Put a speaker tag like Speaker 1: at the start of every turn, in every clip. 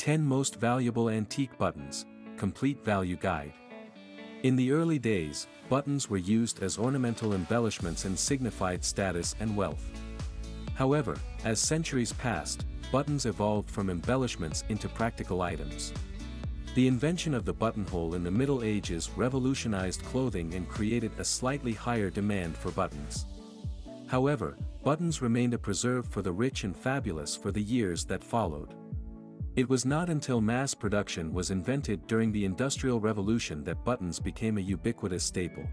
Speaker 1: 10 Most Valuable Antique Buttons, Complete Value Guide. In the early days, buttons were used as ornamental embellishments and signified status and wealth. However, as centuries passed, buttons evolved from embellishments into practical items. The invention of the buttonhole in the Middle Ages revolutionized clothing and created a slightly higher demand for buttons. However, buttons remained a preserve for the rich and fabulous for the years that followed. It was not until mass production was invented during the Industrial Revolution that buttons became a ubiquitous staple.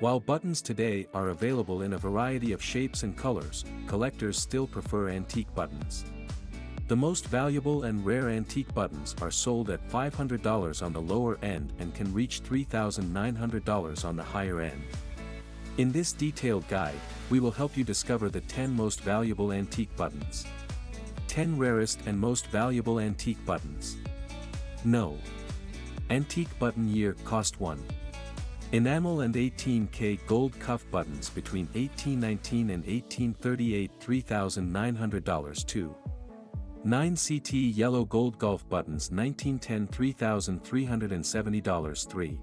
Speaker 1: While buttons today are available in a variety of shapes and colors, collectors still prefer antique buttons. The most valuable and rare antique buttons are sold at $500 on the lower end and can reach $3,900 on the higher end. In this detailed guide, we will help you discover the 10 most valuable antique buttons. 10 Rarest and Most Valuable Antique Buttons. No. Antique button year cost 1. Enamel and 18K gold cuff buttons between 1819 and 1838 $3,900 2. 9 CT yellow gold golf buttons 1910 $3,370 3.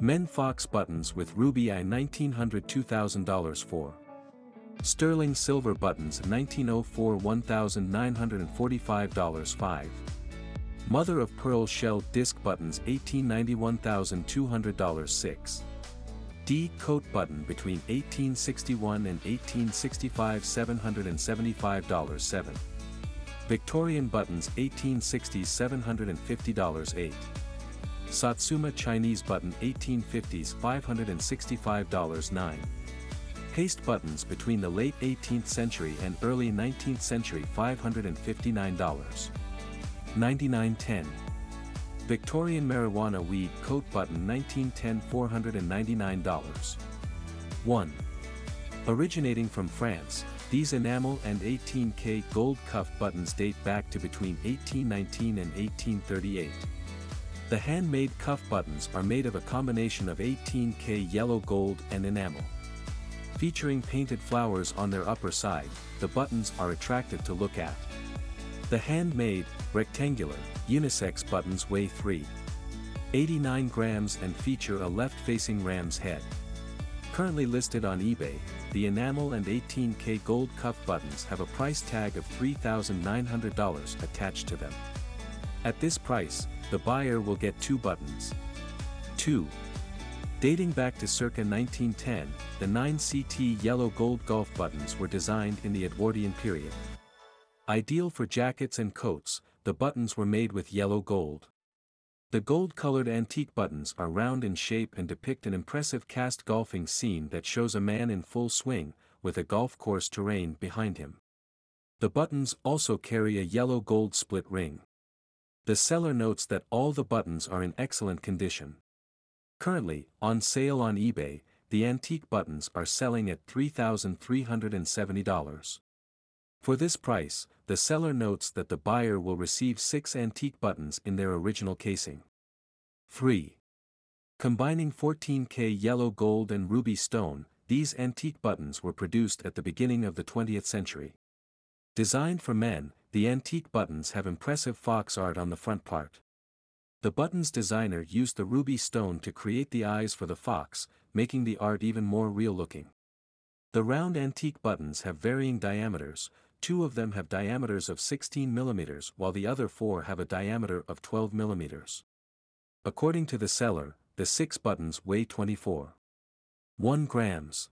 Speaker 1: Men Fox buttons with ruby eye $1,900 $2,000 4. Sterling silver buttons 1904 $1,945 5. Mother of pearl shell disc buttons 1891 $200 6. D coat button between 1861 and 1865 $775 7. Victorian buttons 1860s $750 8. Satsuma Chinese button 1850s $565 9. Paste buttons between the late 18th century and early 19th century $559. 9910. Victorian marijuana weed coat button 1910 $499. 1. Originating from France, these enamel and 18K gold cuff buttons date back to between 1819 and 1838. The handmade cuff buttons are made of a combination of 18K yellow gold and enamel. Featuring painted flowers on their upper side, the buttons are attractive to look at. The handmade, rectangular, unisex buttons weigh 3. 89 grams and feature a left-facing ram's head. Currently listed on eBay, the enamel and 18K gold cuff buttons have a price tag of $3,900 attached to them. At this price, the buyer will get two buttons. 2. Dating back to circa 1910, the 9CT yellow gold golf buttons were designed in the Edwardian period. Ideal for jackets and coats, the buttons were made with yellow gold. The gold-colored antique buttons are round in shape and depict an impressive cast golfing scene that shows a man in full swing, with a golf course terrain behind him. The buttons also carry a yellow-gold split ring. The seller notes that all the buttons are in excellent condition. Currently, on sale on eBay, the antique buttons are selling at $3,370. For this price, the seller notes that the buyer will receive six antique buttons in their original casing. 3. Combining 14K yellow gold and ruby stone, these antique buttons were produced at the beginning of the 20th century. Designed for men, the antique buttons have impressive fox art on the front part. The button's designer used the ruby stone to create the eyes for the fox, making the art even more real-looking. The round antique buttons have varying diameters, two of them have diameters of 16 mm while the other four have a diameter of 12 mm. According to the seller, the six buttons weigh 24. 1 grams.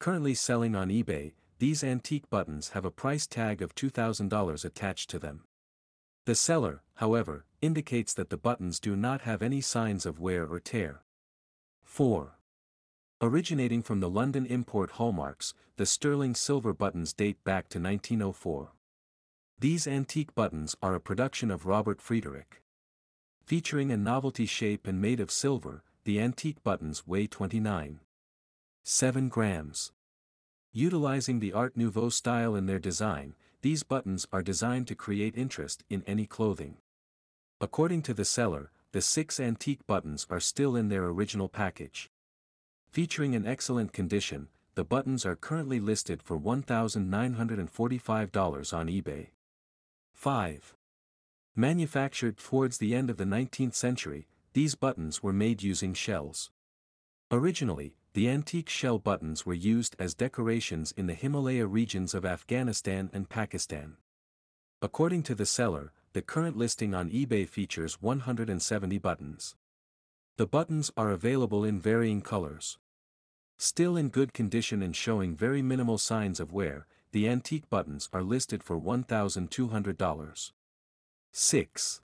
Speaker 1: Currently selling on eBay, these antique buttons have a price tag of $2,000 attached to them. The seller, however, indicates that the buttons do not have any signs of wear or tear. 4. Originating from the London import hallmarks, the sterling silver buttons date back to 1904. These antique buttons are a production of Robert Friedrich. Featuring a novelty shape and made of silver, the antique buttons weigh 29. 7 grams. Utilizing the Art Nouveau style in their design, these buttons are designed to create interest in any clothing. According to the seller, the six antique buttons are still in their original package. Featuring in excellent condition, the buttons are currently listed for $1,945 on eBay. 5. Manufactured towards the end of the 19th century, these buttons were made using shells. Originally, the antique shell buttons were used as decorations in the Himalaya regions of Afghanistan and Pakistan. According to the seller, the current listing on eBay features 170 buttons. The buttons are available in varying colors. Still in good condition and showing very minimal signs of wear, the antique buttons are listed for $1,200. 6.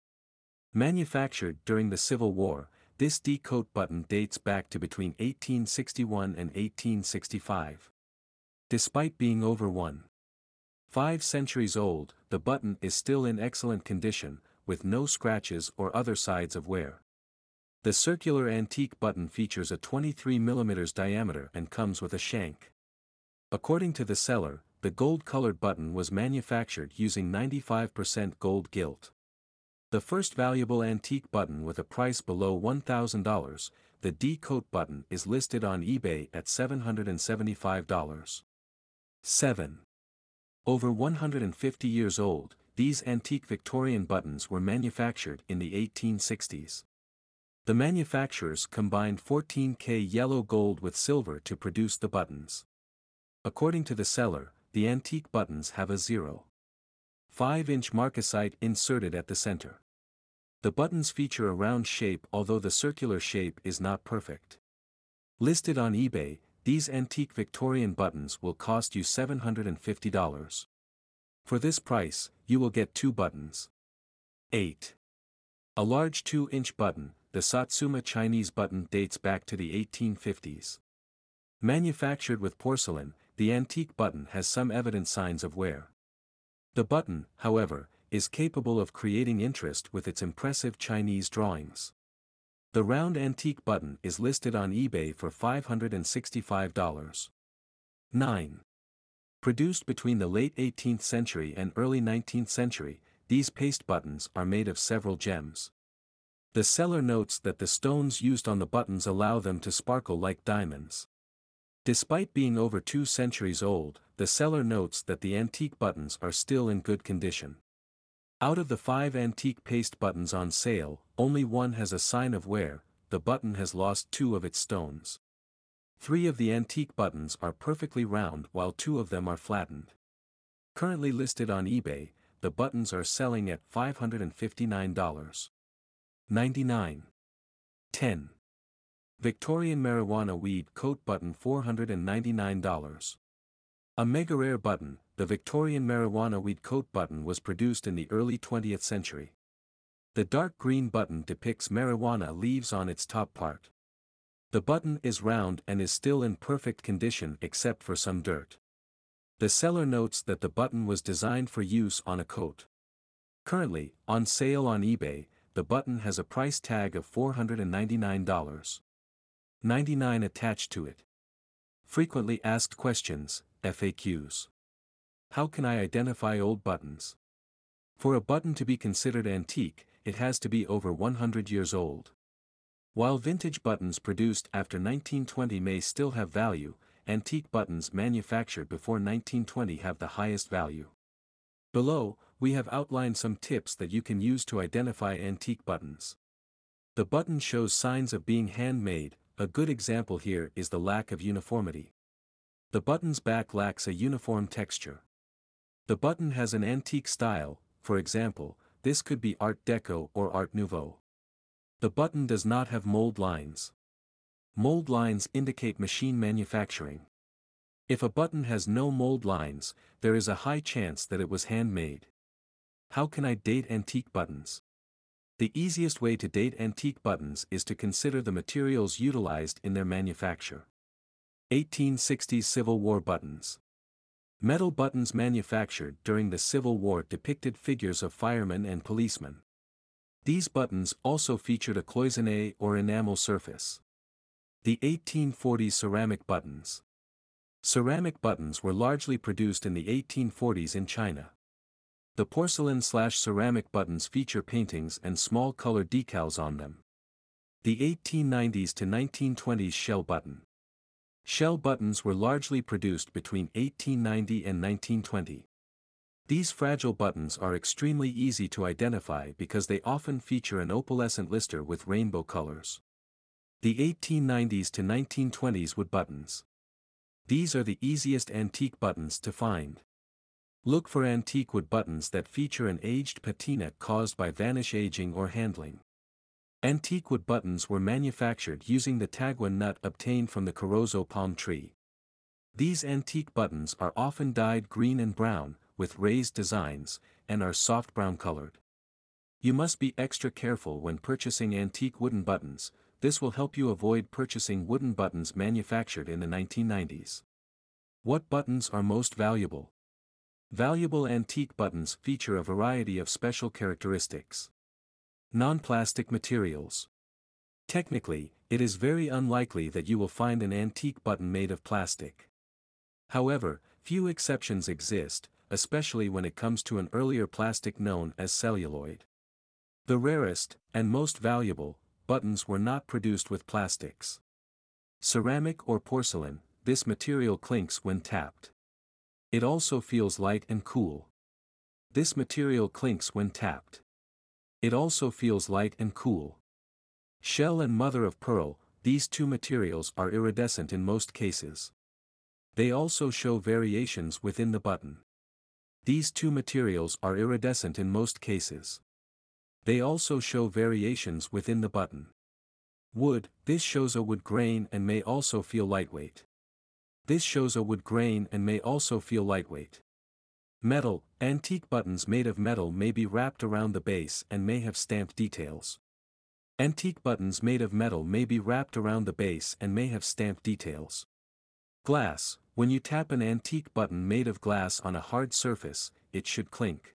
Speaker 1: Manufactured during the Civil War, this D-coat button dates back to between 1861 and 1865. Despite being over one. Five centuries old, the button is still in excellent condition, with no scratches or other sides of wear. The circular antique button features a 23 mm diameter and comes with a shank. According to the seller, the gold-colored button was manufactured using 95% gold gilt. The first valuable antique button with a price below $1,000, the D-coat button is listed on eBay at $775. 7. Over 150 years old, these antique Victorian buttons were manufactured in the 1860s. The manufacturers combined 14K yellow gold with silver to produce the buttons. According to the seller, the antique buttons have a 0. 5-inch marcasite inserted at the center. The buttons feature a round shape although the circular shape is not perfect. Listed on eBay, these antique Victorian buttons will cost you $750. For this price, you will get two buttons. 8. A large 2-inch button, the Satsuma Chinese button dates back to the 1850s. Manufactured with porcelain, the antique button has some evident signs of wear. The button, however, is capable of creating interest with its impressive Chinese drawings. The round antique button is listed on eBay for $565. 9. Produced between the late 18th century and early 19th century, these paste buttons are made of several gems. The seller notes that the stones used on the buttons allow them to sparkle like diamonds. Despite being over two centuries old, the seller notes that the antique buttons are still in good condition. Out of the five antique paste buttons on sale, only one has a sign of wear, the button has lost two of its stones. Three of the antique buttons are perfectly round while two of them are flattened. Currently listed on eBay, the buttons are selling at $559. 99. 10. Victorian marijuana weed coat button $499. A mega rare button, the Victorian marijuana weed coat button was produced in the early 20th century. The dark green button depicts marijuana leaves on its top part. The button is round and is still in perfect condition except for some dirt. The seller notes that the button was designed for use on a coat. Currently, on sale on eBay, the button has a price tag of $499. 99 attached to it. Frequently asked questions, FAQs. How can I identify old buttons? For a button to be considered antique, it has to be over 100 years old. While vintage buttons produced after 1920 may still have value, antique buttons manufactured before 1920 have the highest value. Below, we have outlined some tips that you can use to identify antique buttons. The button shows signs of being handmade, a good example here is the lack of uniformity. The button's back lacks a uniform texture. The button has an antique style, for example, this could be Art Deco or Art Nouveau. The button does not have mold lines. Mold lines indicate machine manufacturing. If a button has no mold lines, there is a high chance that it was handmade. How can I date antique buttons? The easiest way to date antique buttons is to consider the materials utilized in their manufacture. 1860s Civil War buttons. Metal buttons manufactured during the Civil War depicted figures of firemen and policemen. These buttons also featured a cloisonne or enamel surface. The 1840s ceramic buttons. Ceramic buttons were largely produced in the 1840s in China. The porcelain-slash-ceramic buttons feature paintings and small color decals on them. The 1890s to 1920s shell button. Shell buttons were largely produced between 1890 and 1920. These fragile buttons are extremely easy to identify because they often feature an opalescent lister with rainbow colors. The 1890s to 1920s wood buttons. These are the easiest antique buttons to find. Look for antique wood buttons that feature an aged patina caused by vanish aging or handling. Antique wood buttons were manufactured using the tagua nut obtained from the Corozo palm tree. These antique buttons are often dyed green and brown, with raised designs, and are soft brown colored. You must be extra careful when purchasing antique wooden buttons, this will help you avoid purchasing wooden buttons manufactured in the 1990s. What buttons are most valuable? Valuable antique buttons feature a variety of special characteristics. Non-plastic materials. Technically, it is very unlikely that you will find an antique button made of plastic. However, few exceptions exist, especially when it comes to an earlier plastic known as celluloid. The rarest, and most valuable, buttons were not produced with plastics. Ceramic or porcelain, this material clinks when tapped. It also feels light and cool. This material clinks when tapped. It also feels light and cool. Shell and mother of pearl, these two materials are iridescent in most cases. They also show variations within the button. These two materials are iridescent in most cases. They also show variations within the button. Wood, this shows a wood grain and may also feel lightweight. This shows a wood grain and may also feel lightweight. Metal, antique buttons made of metal may be wrapped around the base and may have stamped details. Antique buttons made of metal may be wrapped around the base and may have stamped details. Glass, when you tap an antique button made of glass on a hard surface, it should clink.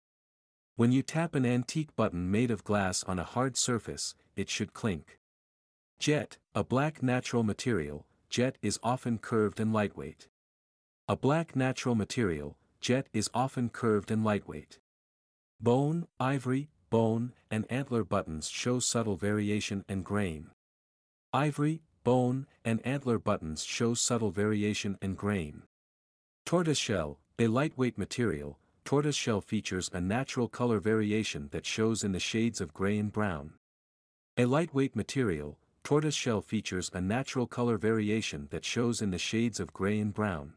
Speaker 1: When you tap an antique button made of glass on a hard surface, it should clink. Jet, a black natural material, jet is often curved and lightweight. A black natural material, jet is often curved and lightweight. Bone, ivory, bone, and antler buttons show subtle variation and grain. Ivory, bone, and antler buttons show subtle variation and grain. Tortoiseshell, a lightweight material, tortoiseshell features a natural color variation that shows in the shades of gray and brown. A lightweight material, tortoiseshell features a natural color variation that shows in the shades of gray and brown.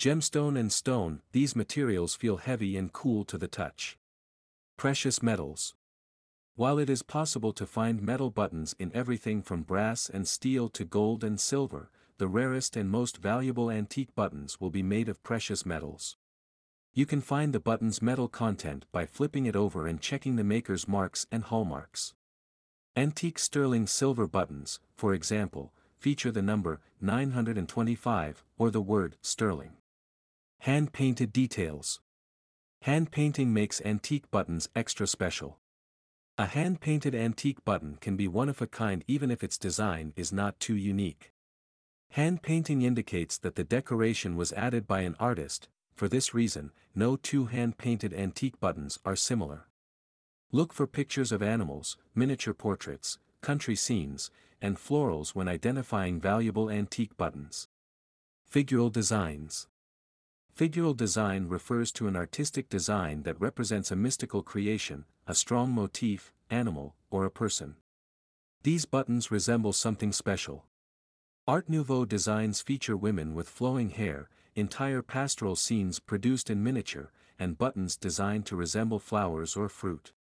Speaker 1: Gemstone and stone, these materials feel heavy and cool to the touch. Precious metals. While it is possible to find metal buttons in everything from brass and steel to gold and silver, the rarest and most valuable antique buttons will be made of precious metals. You can find the button's metal content by flipping it over and checking the maker's marks and hallmarks. Antique sterling silver buttons, for example, feature the number 925 or the word sterling. Hand-painted details. Hand painting makes antique buttons extra special. A hand-painted antique button can be one of a kind even if its design is not too unique. Hand painting indicates that the decoration was added by an artist, for this reason, no two hand-painted antique buttons are similar. Look for pictures of animals, miniature portraits, country scenes, and florals when identifying valuable antique buttons. Figural designs. Figural design refers to an artistic design that represents a mystical creation, a strong motif, animal, or a person. These buttons resemble something special. Art Nouveau designs feature women with flowing hair, entire pastoral scenes produced in miniature, and buttons designed to resemble flowers or fruit.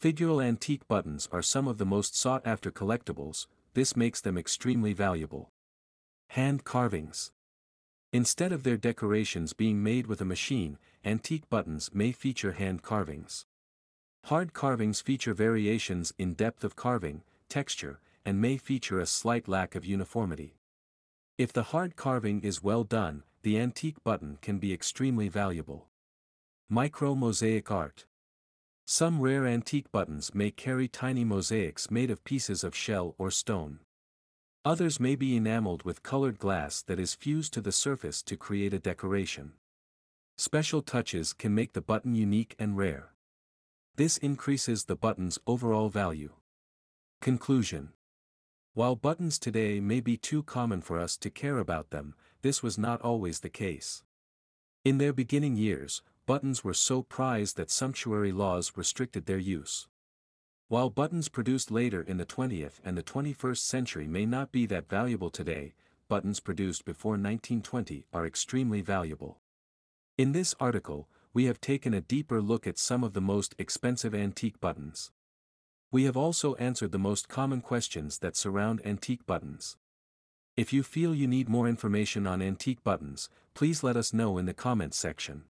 Speaker 1: Figural antique buttons are some of the most sought-after collectibles, this makes them extremely valuable. Hand carvings. Instead of their decorations being made with a machine, antique buttons may feature hand carvings. Hard carvings feature variations in depth of carving, texture, and may feature a slight lack of uniformity. If the hard carving is well done, the antique button can be extremely valuable. Micro mosaic art. Some rare antique buttons may carry tiny mosaics made of pieces of shell or stone. Others may be enameled with colored glass that is fused to the surface to create a decoration. Special touches can make the button unique and rare. This increases the button's overall value. Conclusion While buttons today may be too common for us to care about them, this was not always the case. In their beginning years, buttons were so prized that sumptuary laws restricted their use. While buttons produced later in the 20th and the 21st century may not be that valuable today, buttons produced before 1920 are extremely valuable. In this article, we have taken a deeper look at some of the most expensive antique buttons. We have also answered the most common questions that surround antique buttons. If you feel you need more information on antique buttons, please let us know in the comments section.